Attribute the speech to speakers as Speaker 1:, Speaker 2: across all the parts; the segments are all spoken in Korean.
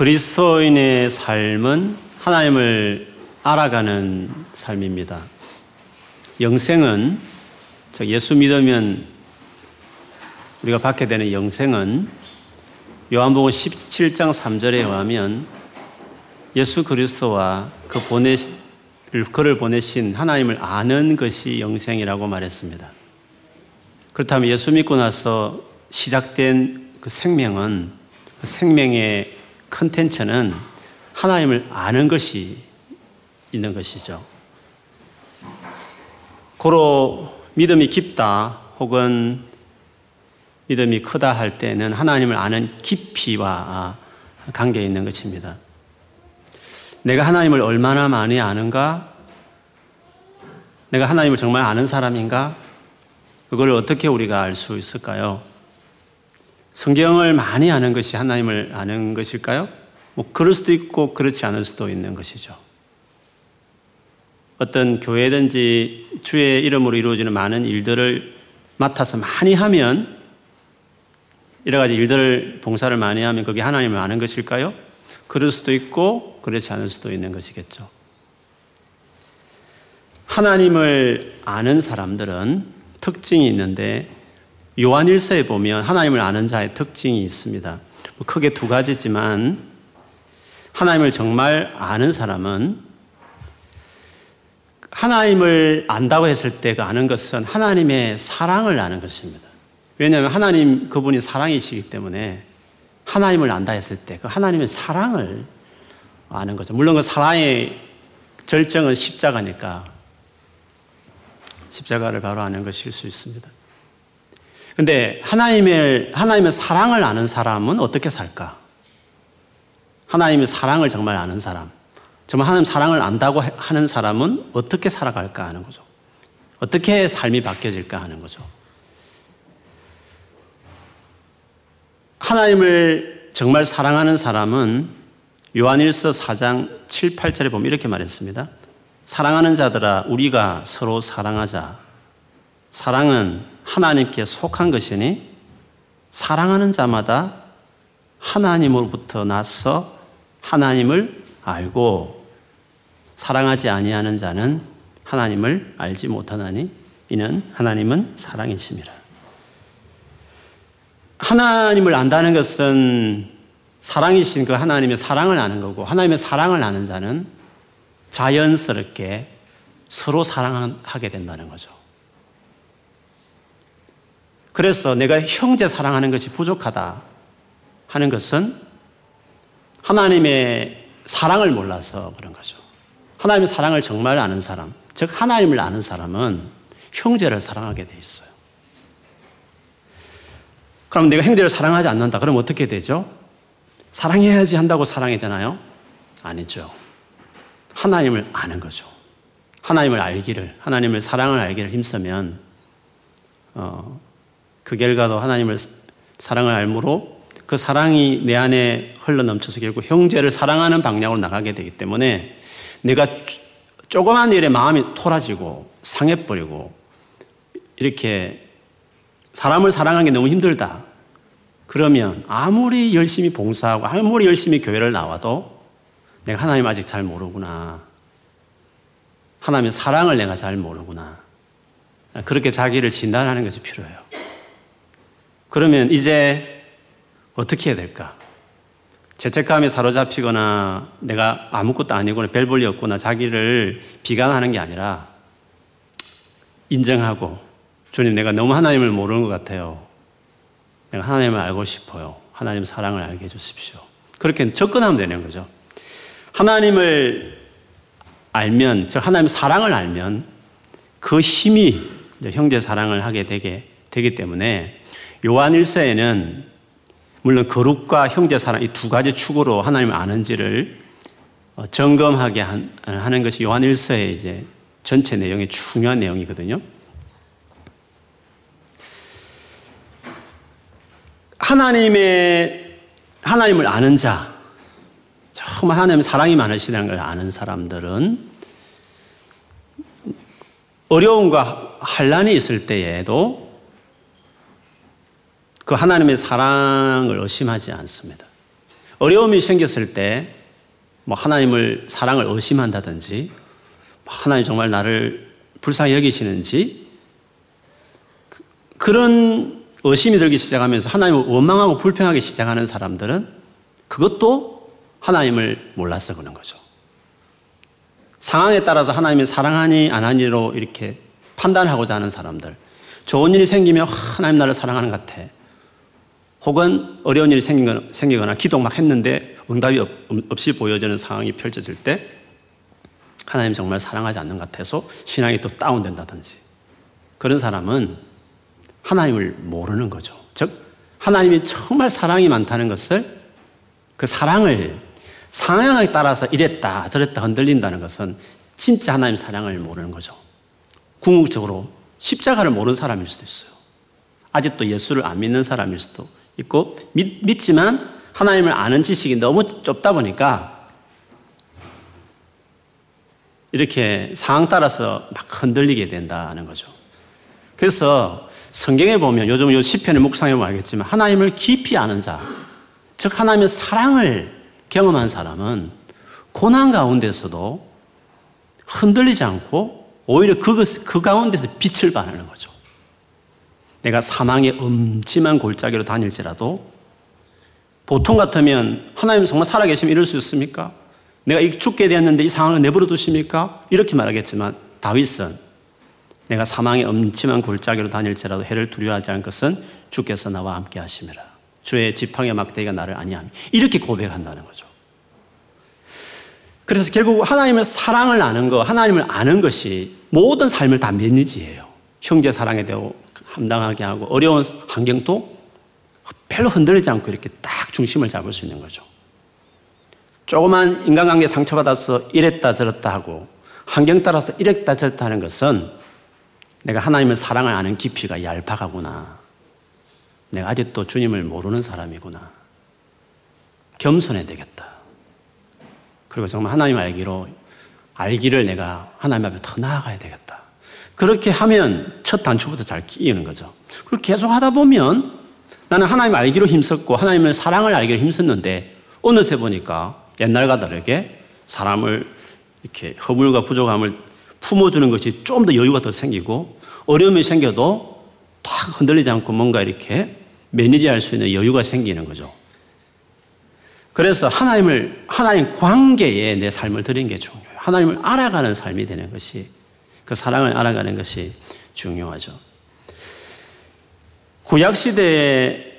Speaker 1: 그리스도인의 삶은 하나님을 알아가는 삶입니다. 영생은 예수 믿으면 우리가 받게 되는 영생은 요한복음 17장 3절에 의하면 예수 그리스도와 그 보내 그를 보내신 하나님을 아는 것이 영생이라고 말했습니다. 그렇다면 예수 믿고 나서 시작된 그 생명은 그 생명의 컨텐츠는 하나님을 아는 것이 있는 것이죠. 고로 믿음이 깊다 혹은 믿음이 크다 할 때는 하나님을 아는 깊이와 관계에 있는 것입니다. 내가 하나님을 얼마나 많이 아는가? 내가 하나님을 정말 아는 사람인가? 그걸 어떻게 우리가 알 수 있을까요? 성경을 많이 아는 것이 하나님을 아는 것일까요? 뭐 그럴 수도 있고 그렇지 않을 수도 있는 것이죠. 어떤 교회든지 주의 이름으로 이루어지는 많은 일들을 맡아서 많이 하면 여러 가지 일들을 봉사를 많이 하면 그게 하나님을 아는 것일까요? 그럴 수도 있고 그렇지 않을 수도 있는 것이겠죠. 하나님을 아는 사람들은 특징이 있는데 요한일서에 보면 하나님을 아는 자의 특징이 있습니다. 뭐 크게 두 가지지만 하나님을 정말 아는 사람은 하나님을 안다고 했을 때그 아는 것은 하나님의 사랑을 아는 것입니다. 왜냐하면 하나님 그분이 사랑이시기 때문에 하나님을 안다 했을 때 그 하나님의 사랑을 아는 거죠. 물론 그 사랑의 절정은 십자가니까 십자가를 바로 아는 것일 수 있습니다. 근데 하나님의, 하나님의 사랑을 아는 사람은 어떻게 살까? 하나님의 사랑을 정말 아는 사람. 정말 하나님 사랑을 안다고 하는 사람은 어떻게 살아갈까 하는 거죠. 어떻게 삶이 바뀌어질까 하는 거죠. 하나님을 정말 사랑하는 사람은 요한일서 4장 7, 8절에 보면 이렇게 말했습니다. 사랑하는 자들아 우리가 서로 사랑하자. 사랑은 하나님께 속한 것이니 사랑하는 자마다 하나님으로부터 나서 하나님을 알고 사랑하지 아니하는 자는 하나님을 알지 못하나니 이는 하나님은 사랑이심이라. 하나님을 안다는 것은 사랑이신 그 하나님의 사랑을 아는 거고 하나님의 사랑을 아는 자는 자연스럽게 서로 사랑하게 된다는 거죠. 그래서 내가 형제 사랑하는 것이 부족하다 하는 것은 하나님의 사랑을 몰라서 그런 거죠. 하나님의 사랑을 정말 아는 사람, 즉 하나님을 아는 사람은 형제를 사랑하게 돼 있어요. 그럼 내가 형제를 사랑하지 않는다. 그럼 어떻게 되죠? 사랑해야지 한다고 사랑이 되나요? 아니죠. 하나님을 아는 거죠. 하나님을 알기를, 하나님을 사랑을 알기를 힘쓰면, 어, 그 결과도 하나님을 사랑을 알므로 그 사랑이 내 안에 흘러 넘쳐서 결국 형제를 사랑하는 방향으로 나가게 되기 때문에 내가 조그만 일에 마음이 토라지고 상해버리고 이렇게 사람을 사랑하는 게 너무 힘들다. 그러면 아무리 열심히 봉사하고 아무리 열심히 교회를 나와도 내가 하나님 아직 잘 모르구나. 하나님의 사랑을 내가 잘 모르구나. 그렇게 자기를 진단하는 것이 필요해요. 그러면 이제 어떻게 해야 될까? 죄책감에 사로잡히거나 내가 아무것도 아니거나 별 볼일 없거나 자기를 비관하는 게 아니라 인정하고 주님 내가 너무 하나님을 모르는 것 같아요. 내가 하나님을 알고 싶어요. 하나님 사랑을 알게 해주십시오. 그렇게 접근하면 되는 거죠. 하나님을 알면, 즉 하나님 사랑을 알면 그 힘이 형제 사랑을 하게 되게 되기 때문에 요한 1서에는 물론 거룩과 형제 사랑 이 두 가지 축으로 하나님을 아는지를 어, 점검하게 하는 것이 요한 1서의 이제 전체 내용의 중요한 내용이거든요. 하나님의 하나님을 아는 자, 정말 하나님 사랑이 많으시다는 걸 아는 사람들은 어려움과 환란이 있을 때에도 그 하나님의 사랑을 의심하지 않습니다. 어려움이 생겼을 때 뭐 하나님을 사랑을 의심한다든지 뭐 하나님 정말 나를 불쌍히 여기시는지 그, 그런 의심이 들기 시작하면서 하나님을 원망하고 불평하기 시작하는 사람들은 그것도 하나님을 몰라서 그런 거죠. 상황에 따라서 하나님이 사랑하니 안 하니로 이렇게 판단하고자 하는 사람들. 좋은 일이 생기면 하나님 나를 사랑하는 것 같아. 혹은 어려운 일이 생기거나, 생기거나 기도 막 했는데 응답이 없, 없이 보여지는 상황이 펼쳐질 때 하나님 정말 사랑하지 않는 것 같아서 신앙이 또 다운된다든지 그런 사람은 하나님을 모르는 거죠. 즉, 하나님이 정말 사랑이 많다는 것을 그 사랑을 상황에 따라서 이랬다 저랬다 흔들린다는 것은 진짜 하나님 사랑을 모르는 거죠. 궁극적으로 십자가를 모르는 사람일 수도 있어요. 아직도 예수를 안 믿는 사람일 수도 있고 믿, 믿지만 하나님을 아는 지식이 너무 좁다 보니까 이렇게 상황 따라서 막 흔들리게 된다는 거죠. 그래서 성경에 보면 요즘 요 시편을 묵상해 보면 알겠지만 하나님을 깊이 아는 자, 즉 하나님의 사랑을 경험한 사람은 고난 가운데서도 흔들리지 않고 오히려 그것, 그 가운데서 빛을 발하는 거죠. 내가 사망의 음침한 골짜기로 다닐지라도 보통 같으면 하나님 정말 살아계시면 이럴 수 있습니까? 내가 죽게 되었는데 이 상황을 내버려 두십니까? 이렇게 말하겠지만 다윗은 내가 사망의 음침한 골짜기로 다닐지라도 해를 두려워하지 않을 것은 주께서 나와 함께 하심이라. 주의 지팡이 막대기가 나를 아니함. 이렇게 고백한다는 거죠. 그래서 결국 하나님의 사랑을 아는 거, 하나님을 아는 것이 모든 삶을 다 매니지해요. 형제 사랑에 대고 감당하게 하고 어려운 환경도 별로 흔들리지 않고 이렇게 딱 중심을 잡을 수 있는 거죠. 조그만 인간관계 상처받아서 이랬다 저랬다 하고 환경 따라서 이랬다 저랬다 하는 것은 내가 하나님의 사랑을 아는 깊이가 얄팍하구나. 내가 아직도 주님을 모르는 사람이구나. 겸손해야 되겠다. 그리고 정말 하나님 알기로 알기를 내가 하나님 앞에 더 나아가야 되겠다. 그렇게 하면 첫 단추부터 잘 끼이는 거죠. 그리고 계속 하다 보면 나는 하나님 알기로 힘썼고 하나님의 사랑을 알기로 힘썼는데 어느새 보니까 옛날과 다르게 사람을 이렇게 허물과 부족함을 품어주는 것이 좀 더 여유가 더 생기고 어려움이 생겨도 탁 흔들리지 않고 뭔가 이렇게 매니지할 수 있는 여유가 생기는 거죠. 그래서 하나님을, 하나님 관계에 내 삶을 드린 게 중요해요. 하나님을 알아가는 삶이 되는 것이, 그 사랑을 알아가는 것이 중요하죠. 구약 시대에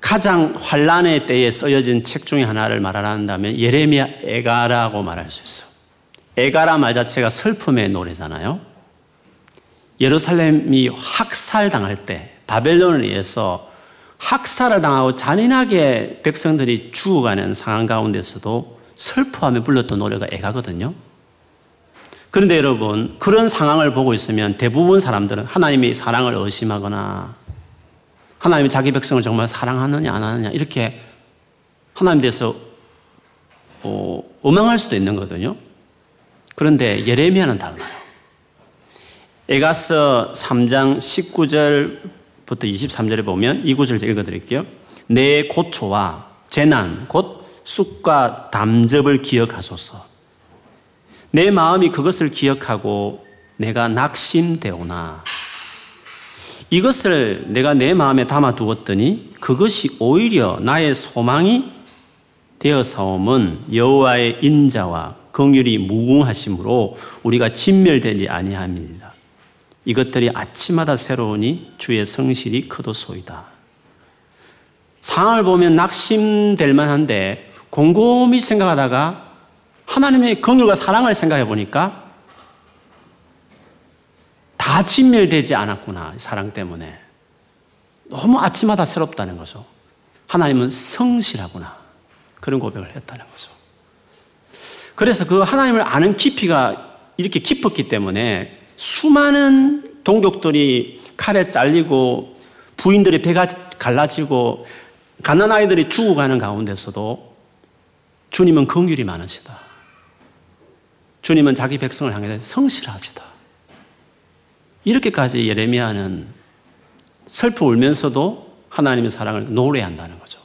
Speaker 1: 가장 환란의 때에 쓰여진 책 중에 하나를 말하는다면 예레미야 에가라고 말할 수 있어요. 에가라 말 자체가 슬픔의 노래잖아요. 예루살렘이 학살당할 때 바벨론에 의해서 학살을 당하고 잔인하게 백성들이 죽어가는 상황 가운데서도 슬퍼하며 불렀던 노래가 애가거든요. 그런데 여러분, 그런 상황을 보고 있으면 대부분 사람들은 하나님이 사랑을 의심하거나 하나님이 자기 백성을 정말 사랑하느냐 안 하느냐 이렇게 하나님 대해서 어, 오망할 수도 있는 거거든요. 그런데 예레미야는 달라요. 에가서 3장 19절 부터 23절에 보면 이 구절 읽어 드릴게요. 내 고초와 재난, 곧 쑥과 담즙을 기억하소서. 내 마음이 그것을 기억하고 내가 낙심되오나 이것을 내가 내 마음에 담아 두었더니 그것이 오히려 나의 소망이 되어 사옴은 여호와의 인자와 긍휼이 무궁하심으로 우리가 진멸되지 아니함이니라. 이것들이 아침마다 새로우니 주의 성실이 크도소이다. 상황을 보면 낙심될 만한데 곰곰이 생각하다가 하나님의 긍휼과 사랑을 생각해 보니까 다 진멸되지 않았구나. 사랑 때문에. 너무 아침마다 새롭다는 거죠. 하나님은 성실하구나. 그런 고백을 했다는 거죠. 그래서 그 하나님을 아는 깊이가 이렇게 깊었기 때문에 수많은 동족들이 칼에 잘리고 부인들의 배가 갈라지고 가난 아이들이 죽어가는 가운데서도 주님은 긍휼이 많으시다. 주님은 자기 백성을 향해 성실하시다. 이렇게까지 예레미야는 슬퍼 울면서도 하나님의 사랑을 노래한다는 거죠.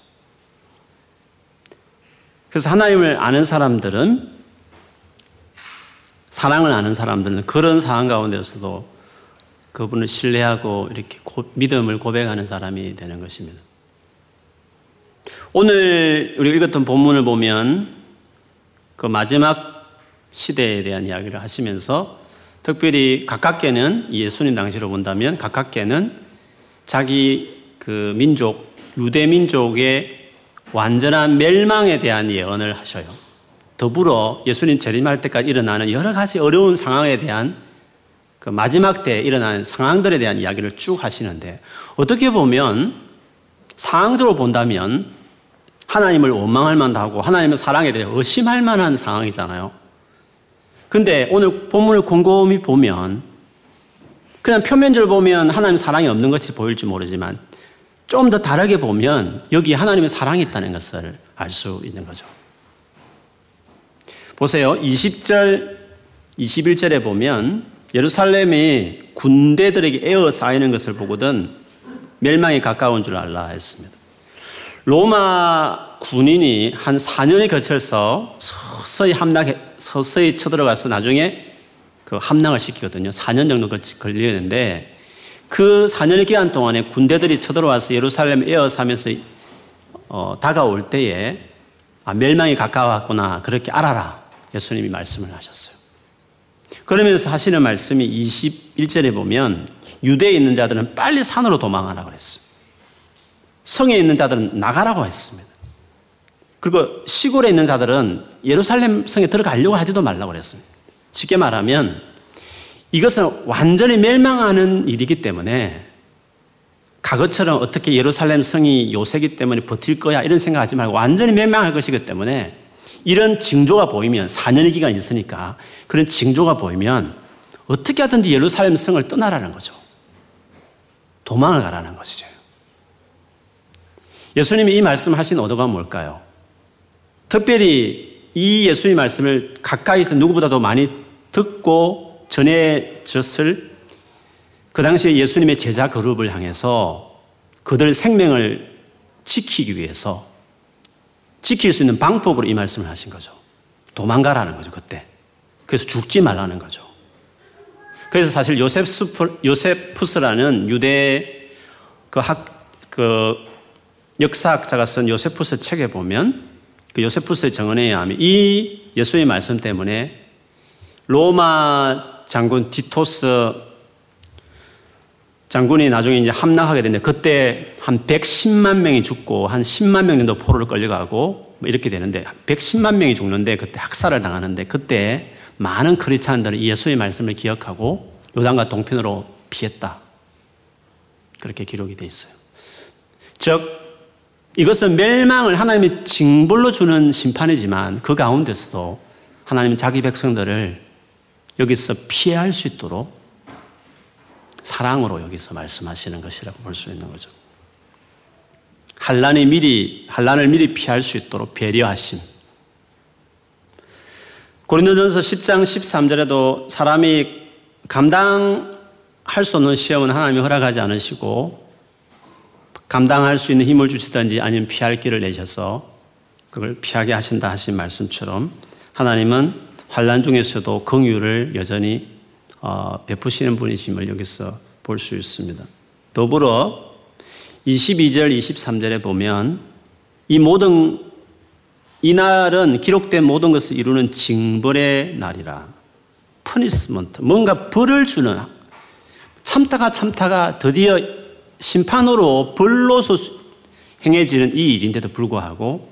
Speaker 1: 그래서 하나님을 아는 사람들은 사랑을 아는 사람들은 그런 상황 가운데서도 그분을 신뢰하고 이렇게 믿음을 고백하는 사람이 되는 것입니다. 오늘 우리 읽었던 본문을 보면 그 마지막 시대에 대한 이야기를 하시면서 특별히 가깝게는 예수님 당시로 본다면 가깝게는 자기 그 민족 유대 민족의 완전한 멸망에 대한 예언을 하셔요. 더불어 예수님 재림할 때까지 일어나는 여러 가지 어려운 상황에 대한 그 마지막 때 일어나는 상황들에 대한 이야기를 쭉 하시는데 어떻게 보면 상황적으로 본다면 하나님을 원망할 만도 하고 하나님의 사랑에 대해 의심할 만한 상황이잖아요. 근데 오늘 본문을 곰곰이 보면 그냥 표면적으로 보면 하나님 사랑이 없는 것이 보일지 모르지만 좀 더 다르게 보면 여기 하나님의 사랑이 있다는 것을 알 수 있는 거죠. 보세요. 20절, 21절에 보면 예루살렘이 군대들에게 에어싸이는 것을 보거든 멸망에 가까운 줄 알라 했습니다. 로마 군인이 한 4년에 거쳐서 서서히 함락해, 서서히 쳐들어가서 나중에 그 함락을 시키거든요. 4년 정도 걸리는데 그 4년의 기간 동안에 군대들이 쳐들어와서 예루살렘 에어싸면서 어, 다가올 때에 아, 멸망이 가까웠구나. 그렇게 알아라. 예수님이 말씀을 하셨어요. 그러면서 하시는 말씀이 21절에 보면 유대에 있는 자들은 빨리 산으로 도망하라 그랬어요. 성에 있는 자들은 나가라고 했습니다. 그리고 시골에 있는 자들은 예루살렘 성에 들어가려고 하지도 말라고 그랬습니다. 쉽게 말하면 이것은 완전히 멸망하는 일이기 때문에 과거처럼 어떻게 예루살렘 성이 요새기 때문에 버틸 거야 이런 생각하지 말고 완전히 멸망할 것이기 때문에 이런 징조가 보이면 4년의 기간이 있으니까 그런 징조가 보이면 어떻게 하든지 예루살렘 성을 떠나라는 거죠. 도망을 가라는 것이죠. 예수님이 이 말씀하신 의도가 뭘까요? 특별히 이 예수님 말씀을 가까이서 누구보다도 많이 듣고 전해졌을 그 당시에 예수님의 제자 그룹을 향해서 그들 생명을 지키기 위해서 지킬 수 있는 방법으로 이 말씀을 하신 거죠. 도망가라는 거죠, 그때. 그래서 죽지 말라는 거죠. 그래서 사실 요세프, 요세푸스라는 유대 그 학, 그 역사학자가 쓴 요세푸스 책에 보면 그 요세푸스의 정언에 의하면 이 예수의 말씀 때문에 로마 장군 디토스 장군이 나중에 이제 함락하게 됐는데 그때 한 110만 명이 죽고 한 10만 명 정도 포로를 끌려가고 뭐 이렇게 되는데 110만 명이 죽는데 그때 학살을 당하는데 그때 많은 크리스찬들은 예수의 말씀을 기억하고 요단과 동편으로 피했다. 그렇게 기록이 돼 있어요. 즉 이것은 멸망을 하나님이 징벌로 주는 심판이지만 그 가운데서도 하나님은 자기 백성들을 여기서 피할 수 있도록 사랑으로 여기서 말씀하시는 것이라고 볼 수 있는 거죠. 한란이 미리 한란을 미리 피할 수 있도록 배려하심. 고린도전서 10장 13절에도 사람이 감당할 수 없는 시험은 하나님이 허락하지 않으시고 감당할 수 있는 힘을 주시든지 아니면 피할 길을 내셔서 그걸 피하게 하신다 하신 말씀처럼 하나님은 환란 중에서도 긍휼을 여전히 어, 베푸시는 분이심을 여기서 볼 수 있습니다. 더불어 22절, 23절에 보면 이 모든 이 날은 기록된 모든 것을 이루는 징벌의 날이라. punishment. 뭔가 벌을 주는 참다가 참다가 드디어 심판으로 벌로서 행해지는 이 일인데도 불구하고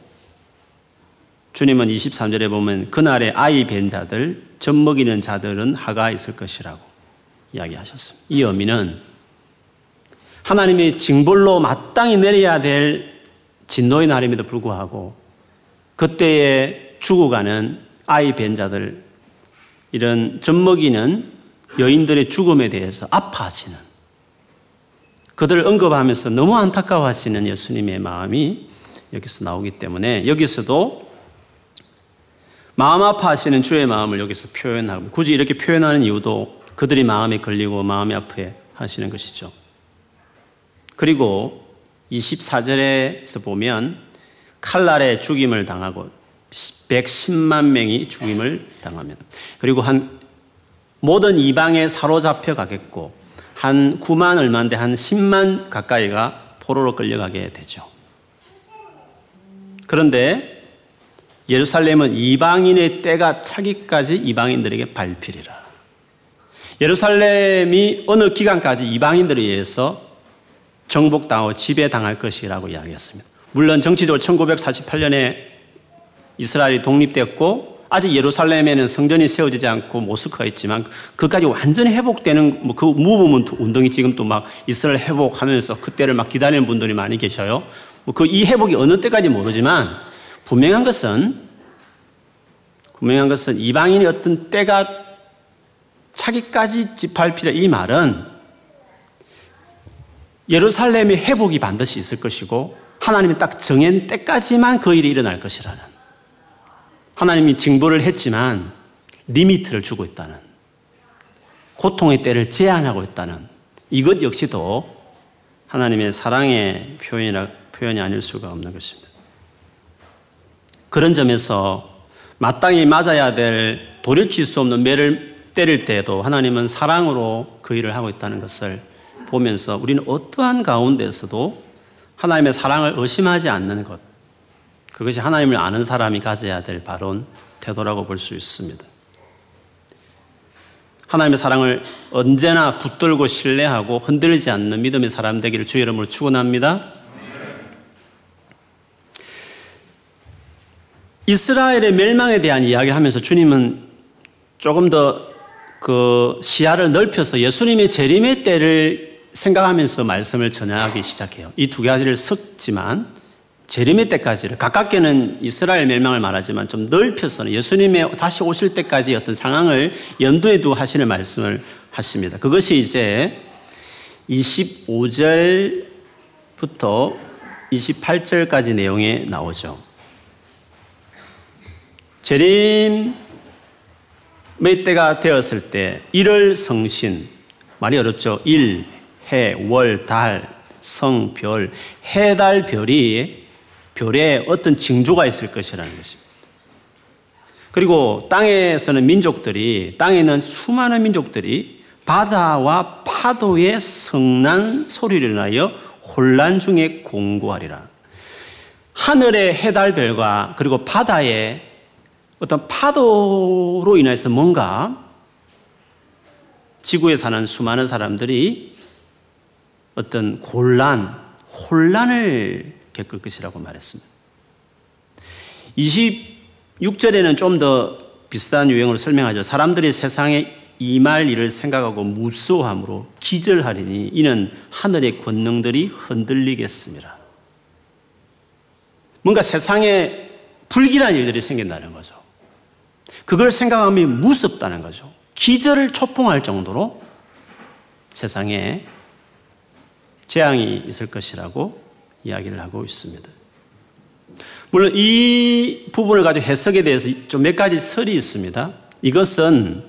Speaker 1: 주님은 23절에 보면 그날에 아이 밴 자들, 젖 먹이는 자들은 화가 있을 것이라고 이야기하셨습니다. 이 의미는 하나님이 징벌로 마땅히 내려야 될 진노의 날임에도 불구하고 그때에 죽어가는 아이 뵌 자들, 이런 젖 먹이는 여인들의 죽음에 대해서 아파하시는 그들을 언급하면서 너무 안타까워하시는 예수님의 마음이 여기서 나오기 때문에 여기서도 마음 아파하시는 주의 마음을 여기서 표현하고 굳이 이렇게 표현하는 이유도 그들이 마음에 걸리고 마음이 아프해 하시는 것이죠. 그리고 24절에서 보면 칼날에 죽임을 당하고 110만 명이 죽임을 당합니다. 그리고 한 모든 이방에 사로잡혀 가겠고 한 9만 얼마인데 한 10만 가까이가 포로로 끌려가게 되죠. 그런데 예루살렘은 이방인의 때가 차기까지 이방인들에게 발필이라. 예루살렘이 어느 기간까지 이방인들에 의해서 정복당하고 지배당할 것이라고 이야기했습니다. 물론 정치적으로 1948년에 이스라엘이 독립됐고 아직 예루살렘에는 성전이 세워지지 않고 모스크가 있지만 그까지 완전히 회복되는 뭐 그 무브먼트 운동이 지금 또 막 이스라엘 회복하면서 그때를 막 기다리는 분들이 많이 계셔요. 뭐 그 이 회복이 어느 때까지 모르지만 분명한 것은 분명한 것은 이방인의 어떤 때가 차기까지 집할필요 이 말은 예루살렘의 회복이 반드시 있을 것이고 하나님이 딱 정한 때까지만 그 일이 일어날 것이라는 하나님이 징벌을 했지만 리미트를 주고 있다는 고통의 때를 제한하고 있다는 이것 역시도 하나님의 사랑의 표현이 아닐 수가 없는 것입니다. 그런 점에서 마땅히 맞아야 될 돌이킬 수 없는 매를 때릴 때도 하나님은 사랑으로 그 일을 하고 있다는 것을 보면서 우리는 어떠한 가운데서도 하나님의 사랑을 의심하지 않는 것. 그것이 하나님을 아는 사람이 가져야 될 바른 태도라고 볼 수 있습니다. 하나님의 사랑을 언제나 붙들고 신뢰하고 흔들리지 않는 믿음의 사람 되기를 주의 이름으로 축원합니다. 이스라엘의 멸망에 대한 이야기를 하면서 주님은 조금 더 그 시야를 넓혀서 예수님의 재림의 때를 생각하면서 말씀을 전하기 시작해요. 이 두 가지를 섞지만 재림의 때까지를 가깝게는 이스라엘 멸망을 말하지만 좀 넓혀서는 예수님의 다시 오실 때까지 어떤 상황을 염두에 두고 하시는 말씀을 하십니다. 그것이 이제 25절부터 28절까지 내용에 나오죠. 재림의 때가 되었을 때 일월 성신 말이 어렵죠. 일, 해, 월, 달, 성, 별, 해, 달, 별이 별에 어떤 징조가 있을 것이라는 것입니다. 그리고 땅에서는 민족들이 땅에 있는 수많은 민족들이 바다와 파도의 성난 소리를 나여 혼란 중에 공고하리라. 하늘의 해달별과 그리고 바다의 어떤 파도로 인해서 뭔가 지구에 사는 수많은 사람들이 어떤 곤란, 혼란을 겪을 것이라고 말했습니다. 26절에는 좀 더 비슷한 유형으로 설명하죠. 사람들이 세상에 임할 일을 생각하고 무수함으로 기절하리니 이는 하늘의 권능들이 흔들리겠습니다. 뭔가 세상에 불길한 일들이 생긴다는 거죠. 그걸 생각하면 무섭다는 거죠. 기절을 초풍할 정도로 세상에 재앙이 있을 것이라고 이야기를 하고 있습니다. 물론 이 부분을 가지고 해석에 대해서 좀 몇 가지 설이 있습니다. 이것은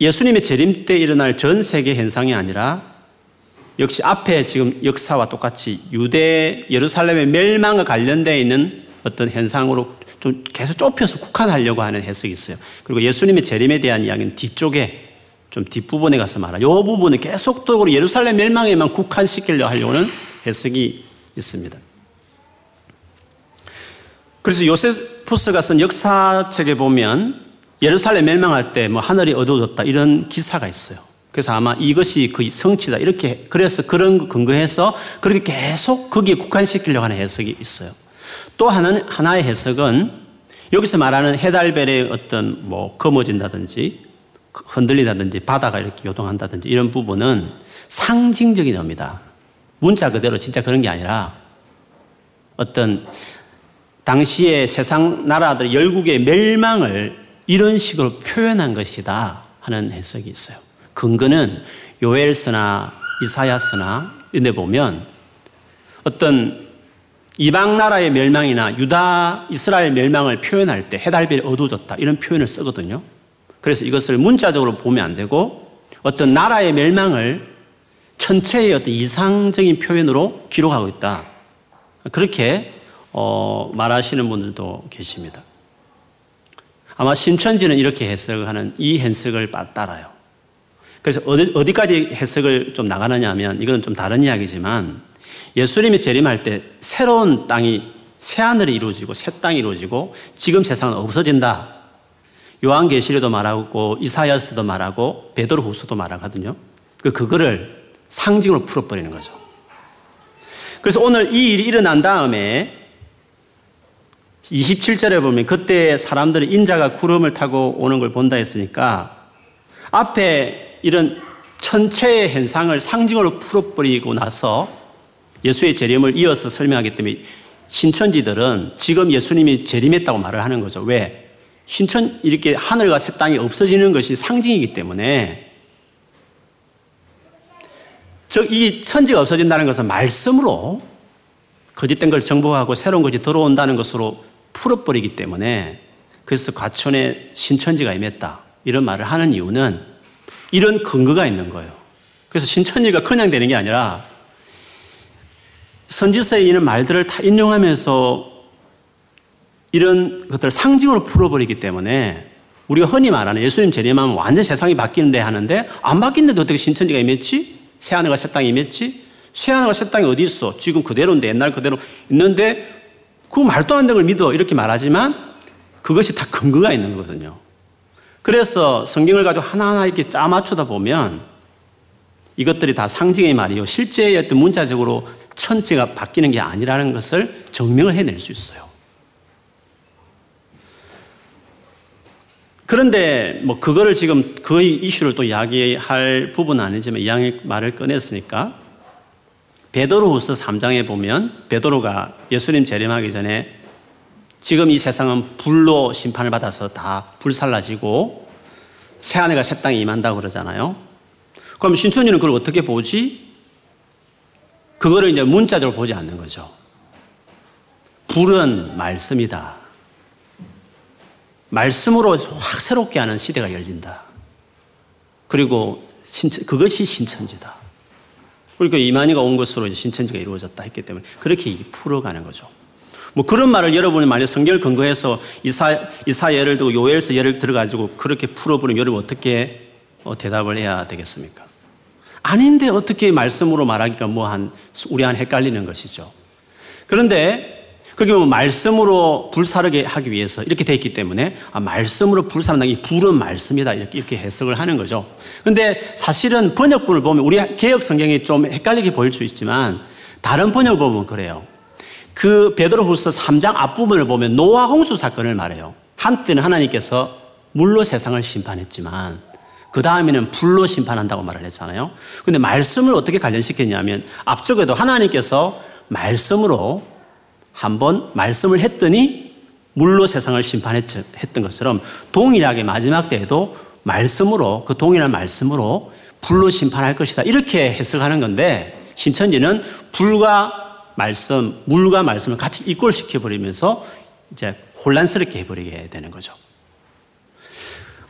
Speaker 1: 예수님의 재림 때 일어날 전 세계 현상이 아니라 역시 앞에 지금 역사와 똑같이 유대 예루살렘의 멸망과 관련되어 있는 어떤 현상으로 좀 계속 좁혀서 국한하려고 하는 해석이 있어요. 그리고 예수님의 재림에 대한 이야기는 뒤쪽에 좀 뒷부분에 가서 말하. 이 부분은 계속적으로 예루살렘 멸망에만 국한시키려 하려는 해석이 있습니다. 그래서 요세푸스가 쓴 역사책에 보면 예루살렘 멸망할 때 뭐 하늘이 어두워졌다 이런 기사가 있어요. 그래서 아마 이것이 그 성취다 이렇게 그래서 그런 근거해서 그렇게 계속 거기에 국한시키려고 하는 해석이 있어요. 또 하나는 하나의 해석은 여기서 말하는 해달별의 어떤 뭐 검어진다든지 흔들리다든지 바다가 이렇게 요동한다든지 이런 부분은 상징적인 의미다. 문자 그대로 진짜 그런 게 아니라 어떤 당시의 세상 나라들 열국의 멸망을 이런 식으로 표현한 것이다 하는 해석이 있어요. 근거는 요엘서나 이사야서나 이런 데 보면 어떤 이방 나라의 멸망이나 유다 이스라엘 멸망을 표현할 때 해달별이 어두워졌다 이런 표현을 쓰거든요. 그래서 이것을 문자적으로 보면 안 되고 어떤 나라의 멸망을 전체의 어떤 이상적인 표현으로 기록하고 있다. 그렇게 어, 말하시는 분들도 계십니다. 아마 신천지는 이렇게 해석하는 이 해석을 따라요. 그래서 어디, 어디까지 해석을 좀 나가느냐 하면 이건 좀 다른 이야기지만 예수님이 재림할 때 새로운 땅이 새하늘이 이루어지고 새 땅이 이루어지고 지금 세상은 없어진다. 요한계시록도 말하고 이사야서도 말하고 베드로 후서도 말하거든요. 그 그거를 상징으로 풀어버리는 거죠. 그래서 오늘 이 일이 일어난 다음에 27절에 보면 그때 사람들이 인자가 구름을 타고 오는 걸 본다 했으니까 앞에 이런 천체의 현상을 상징으로 풀어버리고 나서 예수의 재림을 이어서 설명하기 때문에 신천지들은 지금 예수님이 재림했다고 말을 하는 거죠. 왜? 신천 이렇게 하늘과 새 땅이 없어지는 것이 상징이기 때문에 즉이 천지가 없어진다는 것은 말씀으로 거짓된 걸 정복하고 새로운 것이 들어온다는 것으로 풀어버리기 때문에 그래서 과천에 신천지가 임했다. 이런 말을 하는 이유는 이런 근거가 있는 거예요. 그래서 신천지가 그냥 되는 게 아니라 선지서에 있는 말들을 다 인용하면서 이런 것들을 상징으로 풀어버리기 때문에 우리가 흔히 말하는 예수님 재림하면 완전 세상이 바뀌는데 하는데 안 바뀌는데도 어떻게 신천지가 임했지? 새하늘과 새 땅이 임했지? 새하늘과 새 땅이 어디 있어? 지금 그대로인데 옛날 그대로 있는데 그 말도 안 되는 걸 믿어 이렇게 말하지만 그것이 다 근거가 있는 거거든요. 그래서 성경을 가지고 하나하나 이렇게 짜 맞추다 보면 이것들이 다 상징의 말이요. 실제의 어떤 문자적으로 천체가 바뀌는 게 아니라는 것을 증명을 해낼 수 있어요. 그런데 뭐 그거를 지금 그 이슈를 또 이야기할 부분은 아니지만 이야기 말을 꺼냈으니까 베드로후서 3장에 보면 베드로가 예수님 재림하기 전에 지금 이 세상은 불로 심판을 받아서 다 불살라지고 새 하늘과 새 땅이 임한다고 그러잖아요. 그럼 신천지는 그걸 어떻게 보지? 그거를 이제 문자적으로 보지 않는 거죠. 불은 말씀이다. 말씀으로 확 새롭게 하는 시대가 열린다. 그리고 신천, 그것이 신천지다. 그러니까 이만희가 온 것으로 신천지가 이루어졌다 했기 때문에 그렇게 풀어가는 거죠. 뭐 그런 말을 여러분이 만약 성경을 근거해서 이사, 이사 예를 들고 요엘서 예를 들어가지고 그렇게 풀어버리면 여러분 어떻게 어, 대답을 해야 되겠습니까? 아닌데 어떻게 말씀으로 말하기가 뭐 한, 우리 한 헷갈리는 것이죠. 그런데 그게 뭐 말씀으로 불사르게 하기 위해서 이렇게 돼 있기 때문에 아, 말씀으로 불사른다. 이 불은 말씀이다. 이렇게, 이렇게 해석을 하는 거죠. 근데 사실은 번역본을 보면 우리 개혁 성경이 좀 헷갈리게 보일 수 있지만 다른 번역을 보면 그래요. 그 베드로후서 3장 앞부분을 보면 노아 홍수 사건을 말해요. 한때는 하나님께서 물로 세상을 심판했지만 그 다음에는 불로 심판한다고 말을 했잖아요. 근데 말씀을 어떻게 관련시켰냐면 앞쪽에도 하나님께서 말씀으로 한번 말씀을 했더니 물로 세상을 심판했던 것처럼 동일하게 마지막 때에도 말씀으로 그 동일한 말씀으로 불로 심판할 것이다. 이렇게 해석하는 건데 신천지는 불과 말씀, 물과 말씀을 같이 이꼴시켜 버리면서 이제 혼란스럽게 해버리게 되는 거죠.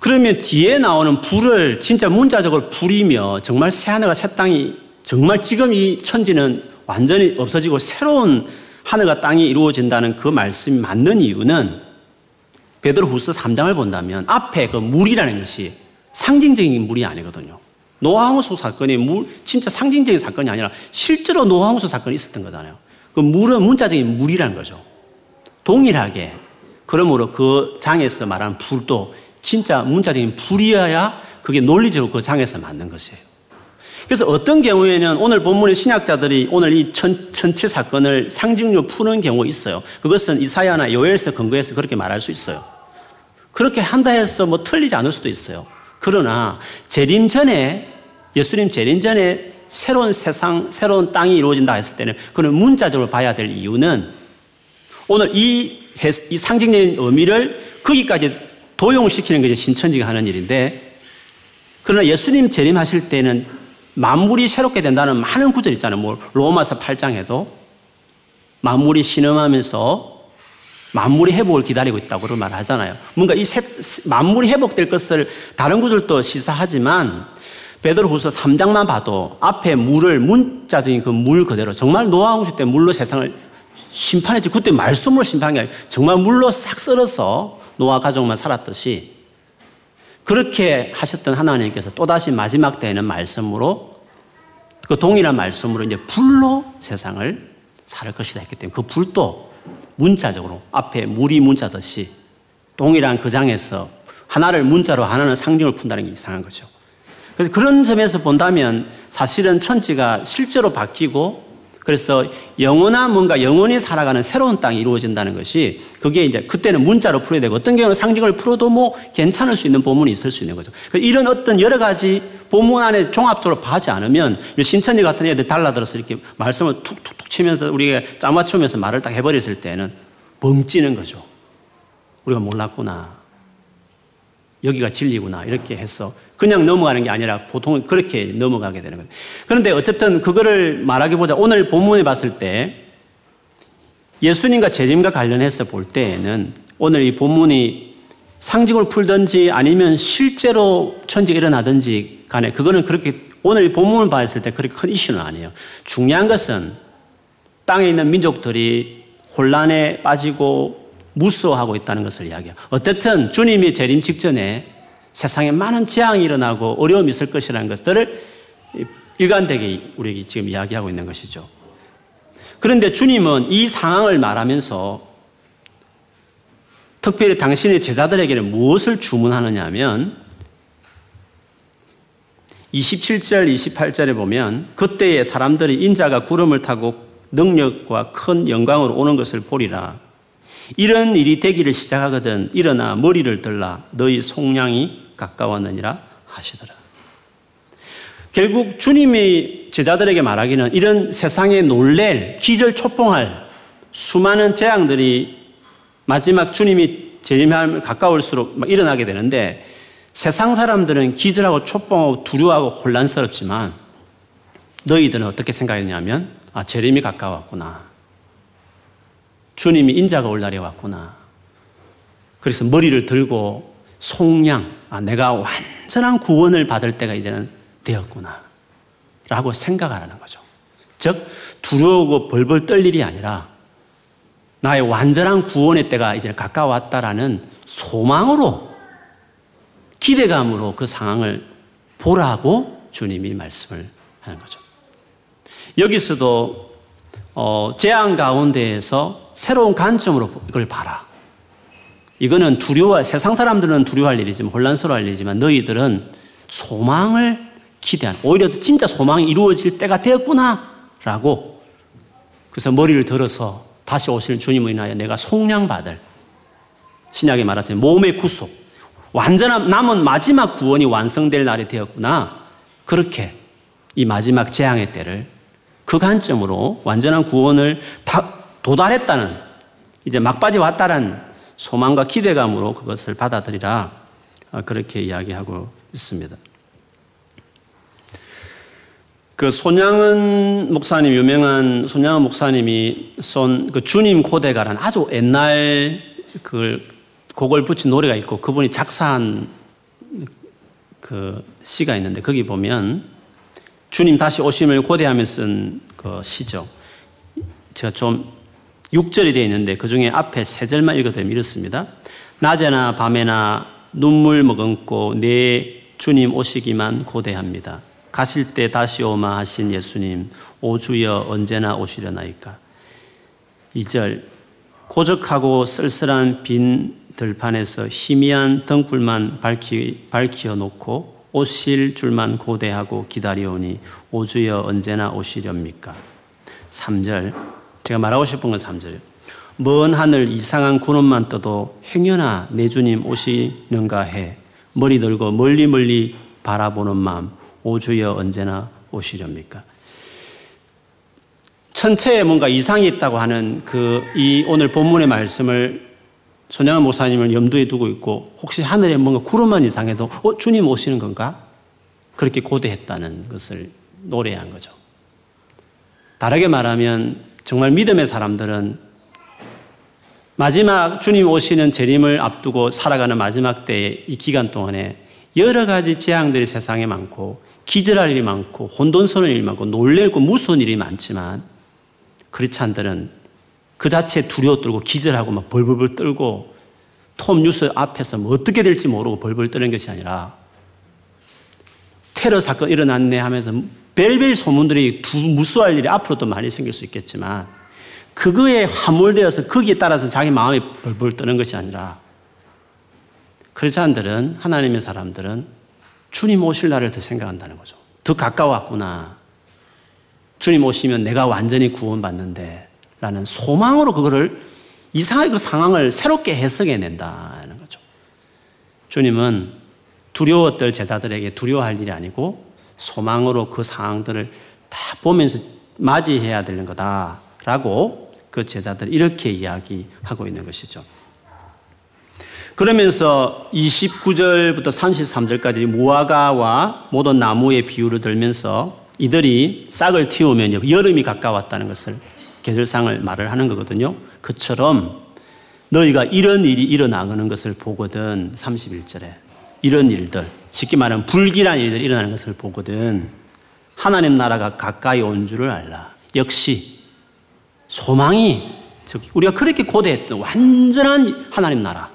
Speaker 1: 그러면 뒤에 나오는 불을 진짜 문자적으로 불이며 정말 새 하늘과 새 땅이 정말 지금 이 천지는 완전히 없어지고 새로운 하늘과 땅이 이루어진다는 그 말씀이 맞는 이유는 베드로후서 3장을 본다면 앞에 그 물이라는 것이 상징적인 물이 아니거든요. 노아홍수 사건이 물, 진짜 상징적인 사건이 아니라 실제로 노아홍수 사건이 있었던 거잖아요. 그 물은 문자적인 물이라는 거죠. 동일하게 그러므로 그 장에서 말하는 불도 진짜 문자적인 불이어야 그게 논리적으로 그 장에서 맞는 것이에요. 그래서 어떤 경우에는 오늘 본문의 신약자들이 오늘 이 천, 천체 사건을 상징으로 푸는 경우가 있어요. 그것은 이사야나 요엘서 근거해서 그렇게 말할 수 있어요. 그렇게 한다 해서 뭐 틀리지 않을 수도 있어요. 그러나 재림 전에 예수님 재림 전에 새로운 세상, 새로운 땅이 이루어진다 했을 때는 그는 문자적으로 봐야 될 이유는 오늘 이, 이 상징적인 의미를 거기까지 도용시키는 게 신천지가 하는 일인데 그러나 예수님 재림하실 때는 만물이 새롭게 된다는 많은 구절 있잖아요. 뭐 로마서 8장에도 만물이 신음하면서 만물이 회복을 기다리고 있다고 말하잖아요. 뭔가 이 새, 만물이 회복될 것을 다른 구절도 시사하지만 베드로후서 3장만 봐도 앞에 물을 문자적인 그 물 그대로 정말 노아 홍수 때 물로 세상을 심판했지. 그때 말씀으로 심판한 게 아니라 정말 물로 싹 썰어서 노아 가족만 살았듯이 그렇게 하셨던 하나님께서 또다시 마지막 때에는 말씀으로 그 동일한 말씀으로 이제 불로 세상을 살 것이다 했기 때문에 그 불도 문자적으로 앞에 물이 문자듯이 동일한 그 장에서 하나를 문자로 하나는 상징을 푼다는 게 이상한 거죠. 그래서 그런 점에서 본다면 사실은 천지가 실제로 바뀌고 그래서 영원한 뭔가 영원히 살아가는 새로운 땅이 이루어진다는 것이 그게 이제 그때는 문자로 풀어야 되고 어떤 경우는 상징을 풀어도 뭐 괜찮을 수 있는 본문이 있을 수 있는 거죠. 이런 어떤 여러 가지 본문 안에 종합적으로 봐지 않으면 신천지 같은 애들 달라들어서 이렇게 말씀을 툭툭툭 치면서 우리가 짜맞추면서 말을 딱 해버렸을 때는 벙찌는 거죠. 우리가 몰랐구나. 여기가 진리구나. 이렇게 해서 그냥 넘어가는 게 아니라 보통 그렇게 넘어가게 되는 거예요. 그런데 어쨌든 그거를 말하기 보자. 오늘 본문에 봤을 때 예수님과 재림과 관련해서 볼 때에는 오늘 이 본문이 상징을 풀든지 아니면 실제로 천지가 일어나든지 간에 그거는 그렇게 오늘 이 본문을 봤을 때 그렇게 큰 이슈는 아니에요. 중요한 것은 땅에 있는 민족들이 혼란에 빠지고 무서워하고 있다는 것을 이야기해요. 어쨌든 주님이 재림 직전에 세상에 많은 재앙이 일어나고 어려움이 있을 것이라는 것들을 일관되게 우리에게 지금 이야기하고 있는 것이죠. 그런데 주님은 이 상황을 말하면서 특별히 당신의 제자들에게는 무엇을 주문하느냐 하면 27절, 28절에 보면 그때에 사람들이 인자가 구름을 타고 능력과 큰 영광으로 오는 것을 보리라. 이런 일이 되기를 시작하거든 일어나 머리를 들라 너희 속량이 가까웠느니라 하시더라. 결국 주님이 제자들에게 말하기는 이런 세상에 놀랠 기절 초풍할 수많은 재앙들이 마지막 주님이 재림함을 가까울수록 일어나게 되는데 세상 사람들은 기절하고 초뽕하고 두려워하고 혼란스럽지만 너희들은 어떻게 생각했냐면 아 재림이 가까웠구나. 주님이 인자가 올 날이 왔구나. 그래서 머리를 들고 속량, 아, 내가 완전한 구원을 받을 때가 이제는 되었구나. 라고 생각하라는 거죠. 즉, 두려우고 벌벌 떨 일이 아니라 나의 완전한 구원의 때가 이제 가까웠다라는 소망으로 기대감으로 그 상황을 보라고 주님이 말씀을 하는 거죠. 여기서도 어, 재앙 가운데에서 새로운 관점으로 이걸 봐라. 이거는 두려워, 세상 사람들은 두려워할 일이지만, 혼란스러워할 일이지만, 너희들은 소망을 기대한, 오히려 진짜 소망이 이루어질 때가 되었구나! 라고, 그래서 머리를 들어서 다시 오시는 주님을 인하여 내가 속량받을, 신약에 말하자면 몸의 구속, 완전한 남은 마지막 구원이 완성될 날이 되었구나. 그렇게 이 마지막 재앙의 때를 그 관점으로 완전한 구원을 다 도달했다는, 이제 막바지 왔다는 소망과 기대감으로 그것을 받아들이라 아, 그렇게 이야기하고 있습니다. 그 손양은 목사님 유명한 손양은 목사님이 쏜 그 주님 고대가라는 아주 옛날 그 곡을 붙인 노래가 있고 그분이 작사한 그 시가 있는데 거기 보면 주님 다시 오심을 고대하며 쓴 그 시죠. 제가 좀 6절이 되어 있는데 그 중에 앞에 세 절만 읽어드리면 이렇습니다. 낮에나 밤에나 눈물 머금고 내 주님 오시기만 고대합니다. 가실 때 다시 오마 하신 예수님 오 주여 언제나 오시려나이까. 2절 고적하고 쓸쓸한 빈 들판에서 희미한 등불만 밝히, 밝혀 놓고 오실 줄만 고대하고 기다려오니 오주여 언제나 오시렵니까? 3절 제가 말하고 싶은 건 3절이에요. 먼 하늘 이상한 구름만 떠도 행여나 내 주님 오시는가 해. 머리 들고 멀리 멀리 바라보는 마음. 오주여 언제나 오시렵니까? 천체에 뭔가 이상이 있다고 하는 그 이 오늘 본문의 말씀을 손양한 목사님을 염두에 두고 있고 혹시 하늘에 뭔가 구름만 이상해도 어 주님 오시는 건가? 그렇게 고대했다는 것을 노래한 거죠. 다르게 말하면 정말 믿음의 사람들은 마지막 주님 오시는 재림을 앞두고 살아가는 마지막 때의 이 기간 동안에 여러 가지 재앙들이 세상에 많고 기절할 일이 많고 혼돈스러운 일이 많고 놀래고 무서운 일이 많지만 크리스찬들은 그 자체에 두려워 떨고 기절하고 막 벌벌벌 떨고 톰 뉴스 앞에서 뭐 어떻게 될지 모르고 벌벌 떠는 것이 아니라 테러 사건 일어났네 하면서 벨벨 소문들이 두 무수할 일이 앞으로도 많이 생길 수 있겠지만 그거에 화물되어서 거기에 따라서 자기 마음이 벌벌 떠는 것이 아니라 크리스찬들은 하나님의 사람들은 주님 오실 날을 더 생각한다는 거죠. 더 가까웠구나. 주님 오시면 내가 완전히 구원받는데 라는 소망으로 그거를 이상하게 그 상황을 새롭게 해석해낸다는 거죠. 주님은 두려웠던 제자들에게 두려워할 일이 아니고 소망으로 그 상황들을 다 보면서 맞이해야 되는 거다라고 그 제자들 이렇게 이야기하고 있는 것이죠. 그러면서 29절부터 33절까지 무화과와 모든 나무의 비유를 들면서 이들이 싹을 틔우면 여름이 가까웠다는 것을 계절상을 말을 하는 거거든요. 그처럼 너희가 이런 일이 일어나는 것을 보거든 31절에 이런 일들 쉽게 말하면 불길한 일들이 일어나는 것을 보거든 하나님 나라가 가까이 온 줄을 알라. 역시 소망이 우리가 그렇게 고대했던 완전한 하나님 나라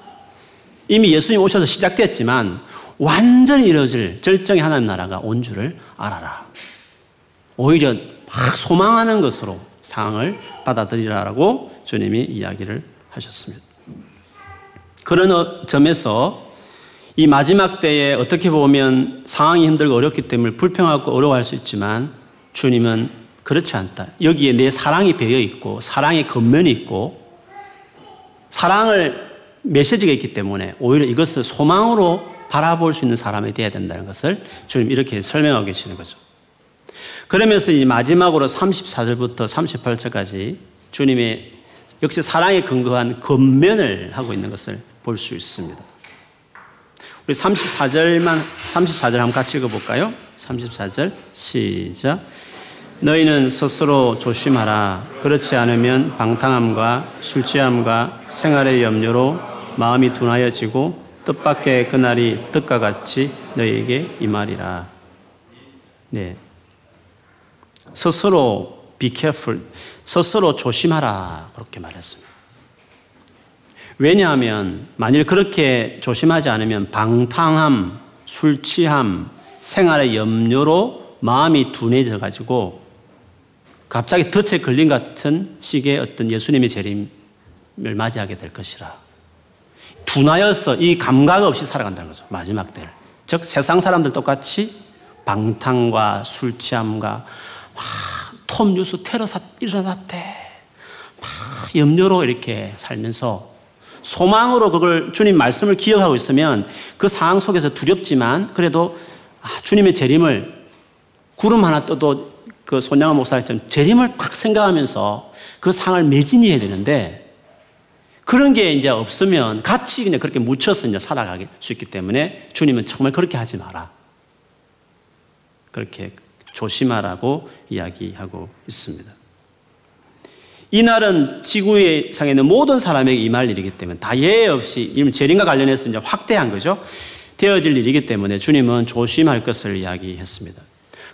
Speaker 1: 이미 예수님 오셔서 시작됐지만 완전히 이루어질 절정의 하나님 나라가 온 줄을 알아라. 오히려 막 소망하는 것으로 상황을 받아들이라라고 주님이 이야기를 하셨습니다. 그런 점에서 이 마지막 때에 어떻게 보면 상황이 힘들고 어렵기 때문에 불평하고 어려워할 수 있지만 주님은 그렇지 않다. 여기에 내 사랑이 배어 있고 사랑의 겉면이 있고 사랑을 메시지가 있기 때문에 오히려 이것을 소망으로 바라볼 수 있는 사람이 되어야 된다는 것을 주님 이렇게 설명하고 계시는 거죠. 그러면서 이 마지막으로 34절부터 38절까지 주님의 역시 사랑에 근거한 겉면을 하고 있는 것을 볼 수 있습니다. 우리 34절만 34절 한번 같이 읽어볼까요? 34절 시작. 너희는 스스로 조심하라. 그렇지 않으면 방탕함과 술 취함과 생활의 염려로 마음이 둔하여지고 뜻밖의 그날이 뜻과 같이 너희에게 임하리라. 네. 스스로 be careful. 스스로 조심하라. 그렇게 말했습니다. 왜냐하면 만일 그렇게 조심하지 않으면 방탕함, 술 취함, 생활의 염려로 마음이 둔해져 가지고 갑자기 덫에 걸린 같은 식의 어떤 예수님의 재림을 맞이하게 될 것이라. 둔하여서 이 감각 없이 살아간다는 거죠. 마지막 때를. 즉 세상 사람들 똑같이 방탕과 술 취함과 톰 뉴스 테러 사 일어났대. 막 염려로 이렇게 살면서 소망으로 그걸 주님 말씀을 기억하고 있으면 그 상황 속에서 두렵지만 그래도 아, 주님의 재림을 구름 하나 떠도 그 손양아 목사처럼 재림을 팍 생각하면서 그 상을 매진해야 되는데 그런 게 이제 없으면 같이 그냥 그렇게 묻혀서 이제 살아갈 수 있기 때문에 주님은 정말 그렇게 하지 마라. 그렇게 조심하라고 이야기하고 있습니다. 이날은 지구의 상에 있는 모든 사람에게 임할 일이기 때문에 다 예외 없이 재림과 관련해서 이제 확대한 거죠. 되어질 일이기 때문에 주님은 조심할 것을 이야기했습니다.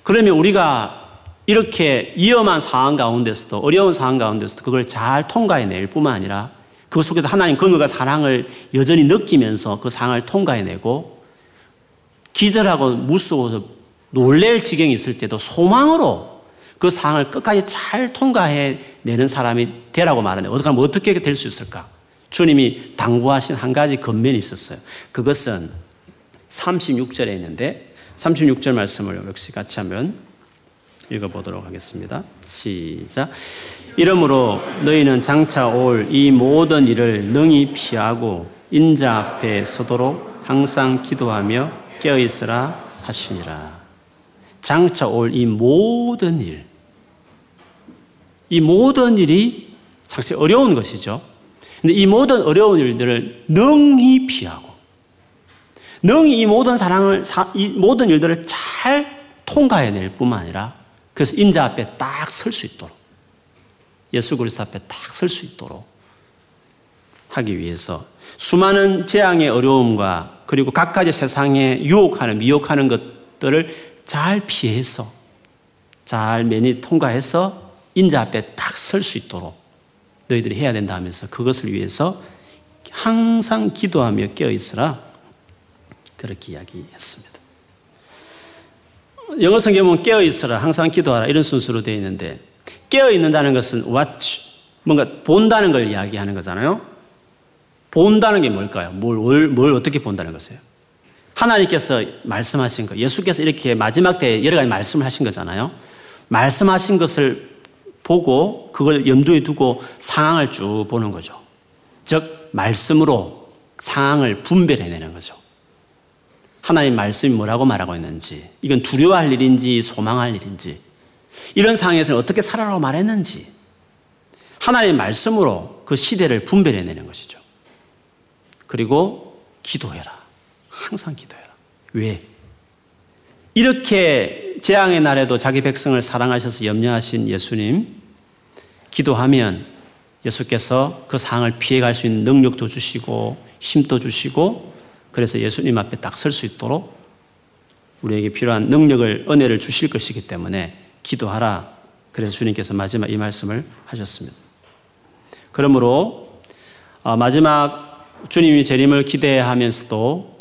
Speaker 1: 그러면 우리가 이렇게 위험한 상황 가운데서도 어려운 상황 가운데서도 그걸 잘 통과해낼 뿐만 아니라 그 속에서 하나님 근거가 사랑을 여전히 느끼면서 그 상황을 통과해내고 기절하고 무서워서 놀랄 지경이 있을 때도 소망으로 그 상황을 끝까지 잘 통과해 내는 사람이 되라고 말하는데 어떻게 하면 어떻게 될 수 있을까? 주님이 당부하신 한 가지 겉면이 있었어요. 그것은 36절에 있는데 36절 말씀을 역시 같이 한번 읽어보도록 하겠습니다. 시작. 이러므로 너희는 장차 올 이 모든 일을 능히 피하고 인자 앞에 서도록 항상 기도하며 깨어있으라 하시니라. 장차 올 이 모든 일, 이 모든 일이 사실 어려운 것이죠. 근데 이 모든 어려운 일들을 능히 피하고, 능히 이 모든 사랑을, 이 모든 일들을 잘 통과해낼 뿐만 아니라, 그래서 인자 앞에 딱 설 수 있도록, 예수 그리스도 앞에 딱 설 수 있도록 하기 위해서 수많은 재앙의 어려움과 그리고 각가지 세상에 유혹하는 미혹하는 것들을 잘 피해서 잘 면이 통과해서 인자 앞에 딱 설 수 있도록 너희들이 해야 된다 하면서 그것을 위해서 항상 기도하며 깨어 있으라 그렇게 이야기했습니다. 영어 성경 보면 깨어 있어라, 항상 기도하라 이런 순서로 되어 있는데 깨어 있는다는 것은 watch 뭔가 본다는 걸 이야기하는 거잖아요. 본다는 게 뭘까요? 뭘, 뭘, 뭘 어떻게 본다는 것이에요? 하나님께서 말씀하신 거, 예수께서 이렇게 마지막 때 여러 가지 말씀을 하신 거잖아요. 말씀하신 것을 보고 그걸 염두에 두고 상황을 쭉 보는 거죠. 즉, 말씀으로 상황을 분별해내는 거죠. 하나님 말씀이 뭐라고 말하고 있는지, 이건 두려워할 일인지 소망할 일인지, 이런 상황에서 어떻게 살아라고 말했는지, 하나님 말씀으로 그 시대를 분별해내는 것이죠. 그리고 기도해라. 항상 기도해라. 왜? 이렇게 재앙의 날에도 자기 백성을 사랑하셔서 염려하신 예수님, 기도하면 예수께서 그 상황을 피해갈 수 있는 능력도 주시고 힘도 주시고 그래서 예수님 앞에 딱 설 수 있도록 우리에게 필요한 능력을, 은혜를 주실 것이기 때문에 기도하라. 그래서 주님께서 마지막 이 말씀을 하셨습니다. 그러므로 어, 마지막 주님이 재림을 기대하면서도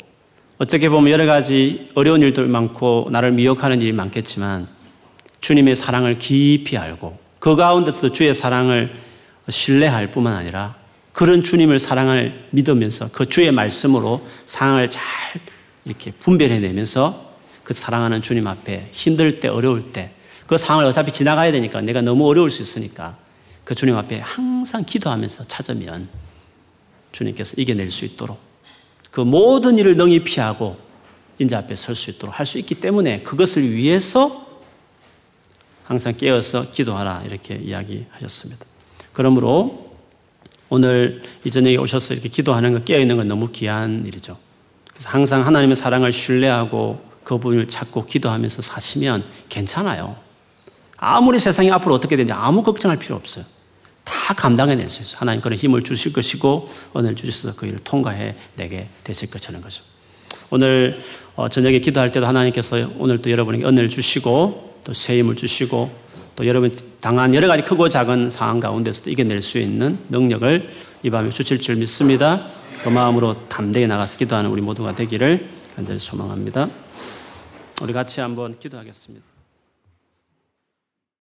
Speaker 1: 어떻게 보면 여러 가지 어려운 일들 많고 나를 미혹하는 일이 많겠지만 주님의 사랑을 깊이 알고 그 가운데서도 주의 사랑을 신뢰할 뿐만 아니라 그런 주님을 사랑을 믿으면서 그 주의 말씀으로 상황을 잘 이렇게 분별해내면서 그 사랑하는 주님 앞에 힘들 때 어려울 때 그 상황을 어차피 지나가야 되니까 내가 너무 어려울 수 있으니까 그 주님 앞에 항상 기도하면서 찾으면 주님께서 이겨낼 수 있도록 그 모든 일을 능히 피하고 인자 앞에 설 수 있도록 할 수 있기 때문에 그것을 위해서 항상 깨어서 기도하라 이렇게 이야기하셨습니다. 그러므로 오늘 이 저녁에 오셔서 이렇게 기도하는 거 깨어 있는 건 너무 귀한 일이죠. 그래서 항상 하나님의 사랑을 신뢰하고 그분을 찾고 기도하면서 사시면 괜찮아요. 아무리 세상이 앞으로 어떻게 되는지 아무 걱정할 필요 없어요. 다 감당해낼 수 있어요. 하나님 그런 힘을 주실 것이고 은혜를 주셔서 그 일을 통과해 내게 되실 것이라는 거죠. 오늘 어, 저녁에 기도할 때도 하나님께서 오늘 또 여러분에게 은혜를 주시고 또새 힘을 주시고 또 여러분 당한 여러 가지 크고 작은 상황 가운데서도 이겨낼 수 있는 능력을 이 밤에 주실 줄 믿습니다. 그 마음으로 담대히 나가서 기도하는 우리 모두가 되기를 간절히 소망합니다. 우리 같이 한번 기도하겠습니다.